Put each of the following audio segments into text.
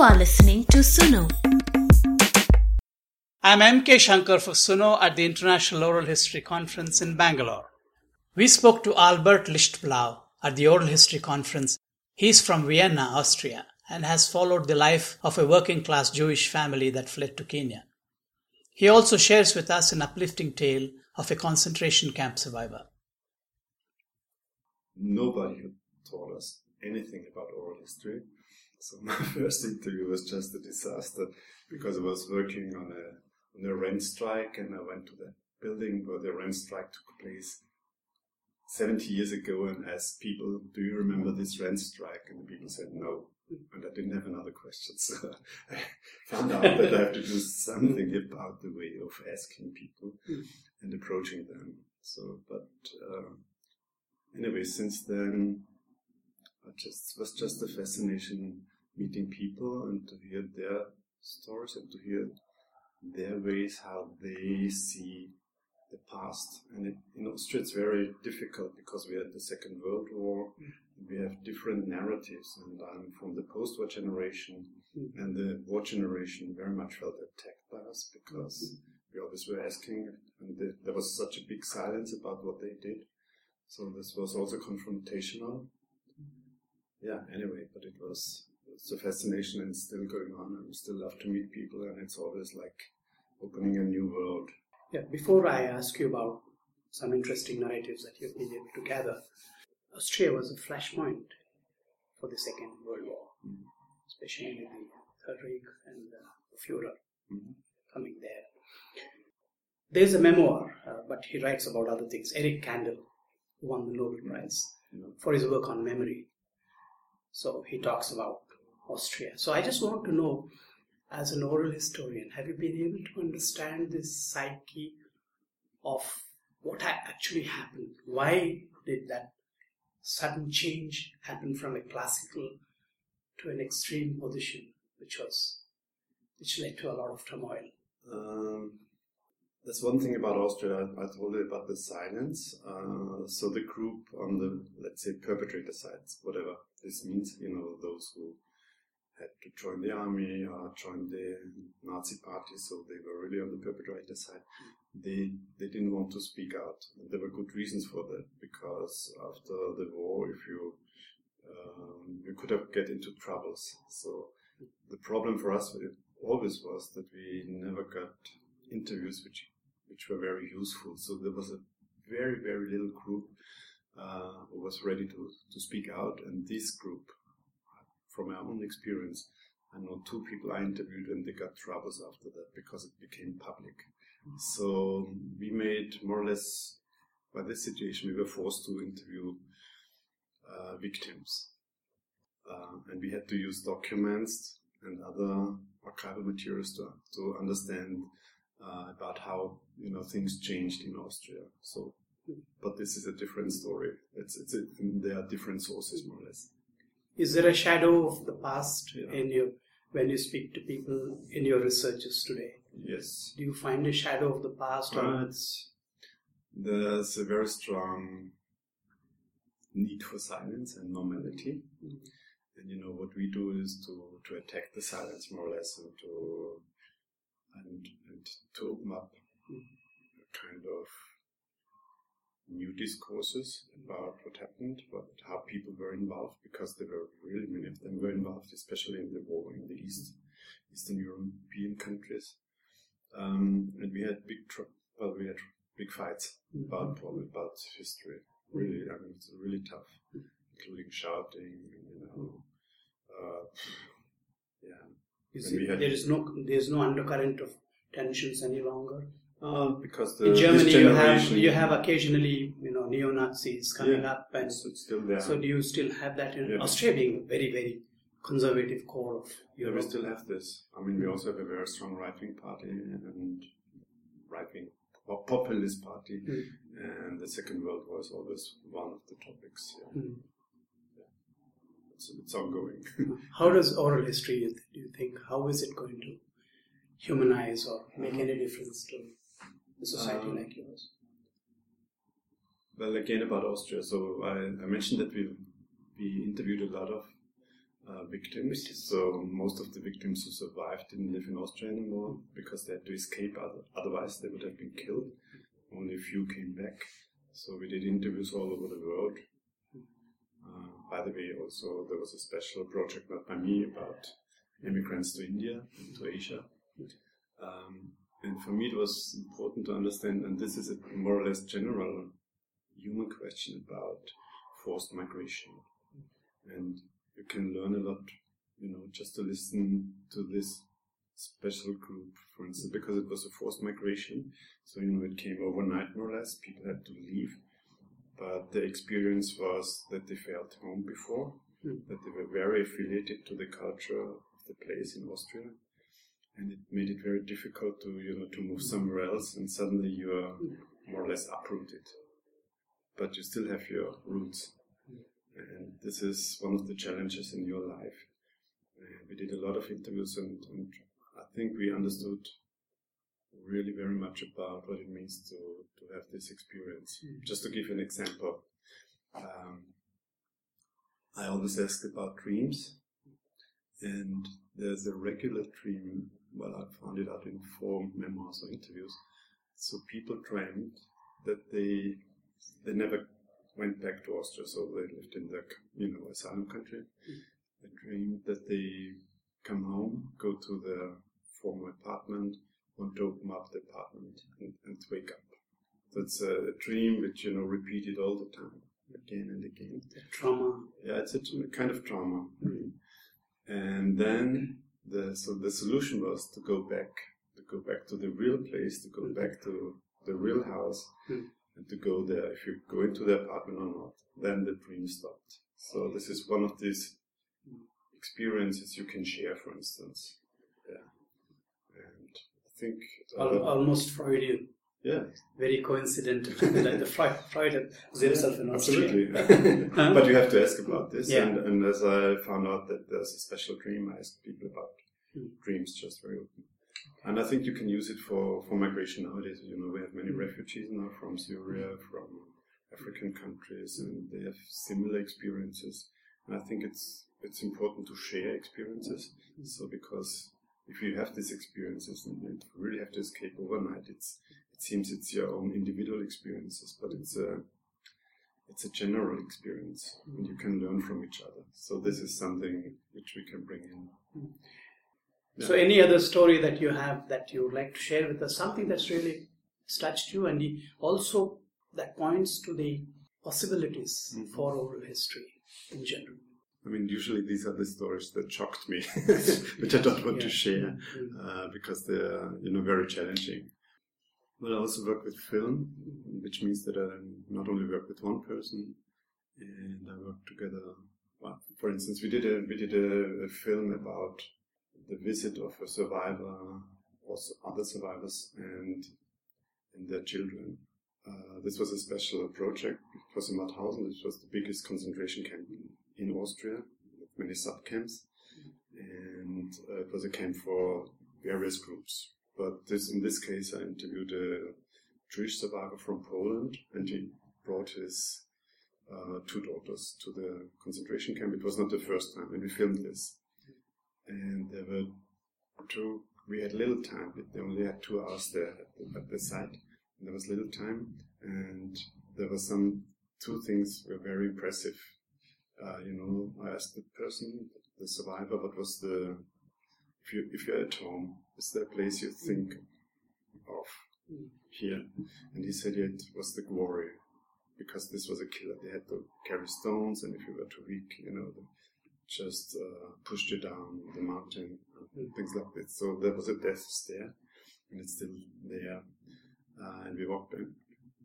You are listening to Sunoh. I'm MK Shankar for Sunoh at the International Oral History Conference in Bangalore. We spoke to Albert Lichtblau at the Oral History Conference. He's from Vienna, Austria, and has followed the life of a working class Jewish family that fled to Kenya. He also shares with us an uplifting tale of a concentration camp survivor. Nobody had taught us anything about oral history. So my first interview was just a disaster because I was working on a on a rent strike and I went to the building where the rent strike took place 70 years ago and asked people, do you remember this rent strike? And the people said no. And I didn't have another question. So I found out that I have to do something about the way of asking people and approaching them. So, but uh, anyway, since then, it just was just a fascination meeting people and to hear their stories and to hear their ways how they see the past. And it, in Austria, it's very difficult because we had the Second World War. Mm-hmm. We have different narratives, and I'm from the post-war generation, mm-hmm. and the war generation very much felt attacked by us because mm-hmm. we always were asking, and the, there was such a big silence about what they did. So this was also confrontational. Yeah. Anyway, but it was it's a fascination and still going on. I still love to meet people, and it's always like opening a new world. Yeah, before I ask you about some interesting narratives that you've been able to gather, Austria was a flashpoint for the Second World War, Mm. especially with the Third Reich and the Führer Mhm. coming there. There's a memoir, uh, but he writes about other things. Eric Kandel, won the Nobel Prize Yeah. for his work on memory. So he talks about Austria. So I just want to know, as an oral historian, have you been able to understand this psyche of what actually happened? Why did that sudden change happen from a classical to an extreme position, which was which led to a lot of turmoil? Um, that's one thing about Austria. I, I told you about the silence. Uh, so the group on the, let's say, perpetrator sides, whatever this means, you know, those who had to join the army or join the Nazi party, so they were really on the perpetrator side. They they didn't want to speak out. There were good reasons for that because after the war, if you um, you could have get into troubles. So the problem for us always was that we never got interviews which which were very useful. So there was a very very little group uh, who was ready to to speak out, and this group, from our own experience, I know two people I interviewed and they got troubles after that because it became public. So we made more or less by this situation we were forced to interview uh, victims, uh, and we had to use documents and other archival materials to to understand uh, about how you know things changed in Austria. So, but this is a different story. It's it's a, there are different sources more or less. Is there a shadow of the past Yeah. in your when you speak to people in your researches today? Yes, Do you find a shadow of the past? Or uh, it's there's a very strong need for silence and normality. And you know what we do is to to attack the silence more or less and to and and to open up a kind of new discourses about what happened, but how people were involved because there were really many of them were involved, especially in the war in the East, Eastern European countries. Um, and we had big, tr- well, we had big fights about about history. Really, I mean, it's really tough, including shouting, you know. Uh, yeah. You see, there is no there is no undercurrent of tensions any longer. Uh, because the In Germany, you have you have occasionally you know neo Nazis coming Yeah. up, and So it's still there. so do you still have that in Yeah. Australia being a very very conservative core of Yeah, we still have this. I mean, we also have a very strong right-wing party and right-wing populist party, Mm. and the Second World War is always one of the topics. Yeah. Mm. It's, it's ongoing. How does oral history do you think? How is it going to humanize or make any difference to a society Um, like yours? well, again about Austria. So I, I mentioned that we we interviewed a lot of uh, victims. So most of the victims who survived didn't live in Austria anymore because they had to escape. Otherwise, they would have been killed. Only a few came back. So we did interviews all over the world. Uh, by the way, also there was a special project not by me about immigrants to India and to Asia. Um, and for me, it was important to understand, and this is a more or less general human question about forced migration. And you can learn a lot, you know, just to listen to this special group, for instance, because it was a forced migration. So, you know, it came overnight more or less. People had to leave. But the experience was that they felt home before, Mm. that they were very affiliated to the culture of the place in Austria. And it made it very difficult to, you know, to move somewhere else and suddenly you are more or less uprooted. But you still have your roots. And this is one of the challenges in your life. We did a lot of interviews and, and I think we understood really very much about what it means to, to have this experience. Just to give you an example, um, I always ask about dreams, and there's a regular dream. Well, I found it out in four memoirs or interviews. So people dreamed that they they never went back to Austria, so they lived in the you know asylum country. Mm. They dreamed that they come home, go to their former apartment, want to open up the apartment and, and wake up. That's a dream which you know repeated all the time, again and again. The trauma. Yeah, it's a kind of trauma. And then the so the solution was to go back, to go back to the real place, to go back to the real house, Mm. and to go there. If you go into the apartment or not, then the dream stopped. So this is one of these experiences you can share, for instance. Yeah, and I think uh, almost Freudian. Yeah, Very coincidental. like the Freud, Freud was himself in Austria. Absolutely. But you have to ask about this. Yeah. And, and as I found out that there's a special dream, I ask people about Hmm. dreams just very open. And I think you can use it for, for migration nowadays. You know, we have many refugees now from Syria, from African countries, and they have similar experiences. And I think it's it's important to share experiences. So because if you have these experiences and you really have to escape overnight, it's it seems it's your own individual experiences, but it's a it's a general experience and you can learn from each other. So this is something which we can bring in. So, any other story that you have that you would like to share with us? Something that's really touched you, and also that points to the possibilities Mhm. for oral history in general. I mean, usually these are the stories that shocked me, which I don't want to share Mm. uh, because they're you know very challenging. But I also work with film, which means that I not only work with one person, and I work together. Well, for instance, we did a we did a, a film about the visit of a survivor, also other survivors, and and their children. Uh, this was a special project. It was in Mauthausen. This was the biggest concentration camp in Austria, with many sub camps, and uh, it was a camp for various groups. But this, in this case, I interviewed a Jewish survivor from Poland, and he brought his uh, two daughters to the concentration camp. It was not the first time, and we filmed this. And there were two. We had little time. They only had two hours there at the, at the site. And there was little time, and there were some two things were very impressive. Uh, you know, I asked the person, the survivor, what was the if you if you're at home, is there a place you think of here? And he said, yeah, it was the glory, because this was a killer. They had to carry stones, and if you were too weak, you know, they just uh, pushed you down the mountain, and things like this. So there was a death stair, and it's still there. Uh, and we walked in.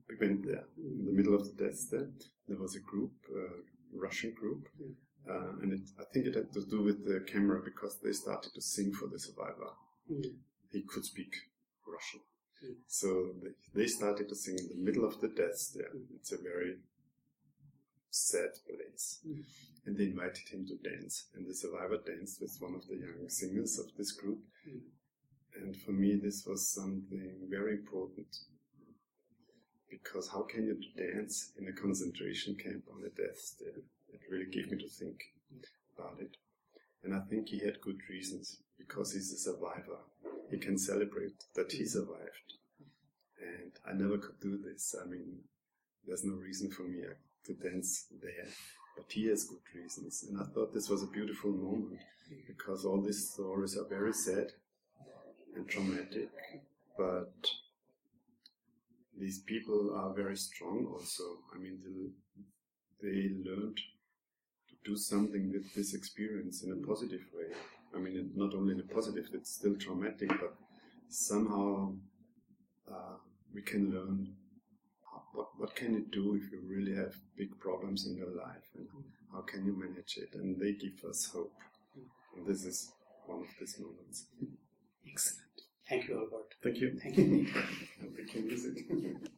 We went there in the middle of the death stair. There was a group, uh, Russian group, uh, and it, I think it had to do with the camera because they started to sing for the survivor. Mm. He could speak Russian. Mm. So they, they started to sing in the middle of the death stair. It's a very sad place. Mm. And they invited him to dance. And the survivor danced with one of the young singers of this group. Mm. And for me, this was something very important. Because how can you dance in a concentration camp on a death stair? It really gave me to think about it. And I think he had good reasons because he's a survivor. He can celebrate that he survived. And I never could do this. I mean, there's no reason for me uh, to dance there, but he has good reasons. And I thought this was a beautiful moment because all these stories are very sad and traumatic, but these people are very strong also. I mean, they, they learned to do something with this experience in a positive way. I mean, not only a positive, it's still traumatic, but somehow uh, we can learn what, what can you do if you really have big problems in your life and how can you manage it? And they give us hope. And this is one of these moments. Excellent. Thank you, Albert. Thank you. Thank you. Thank you.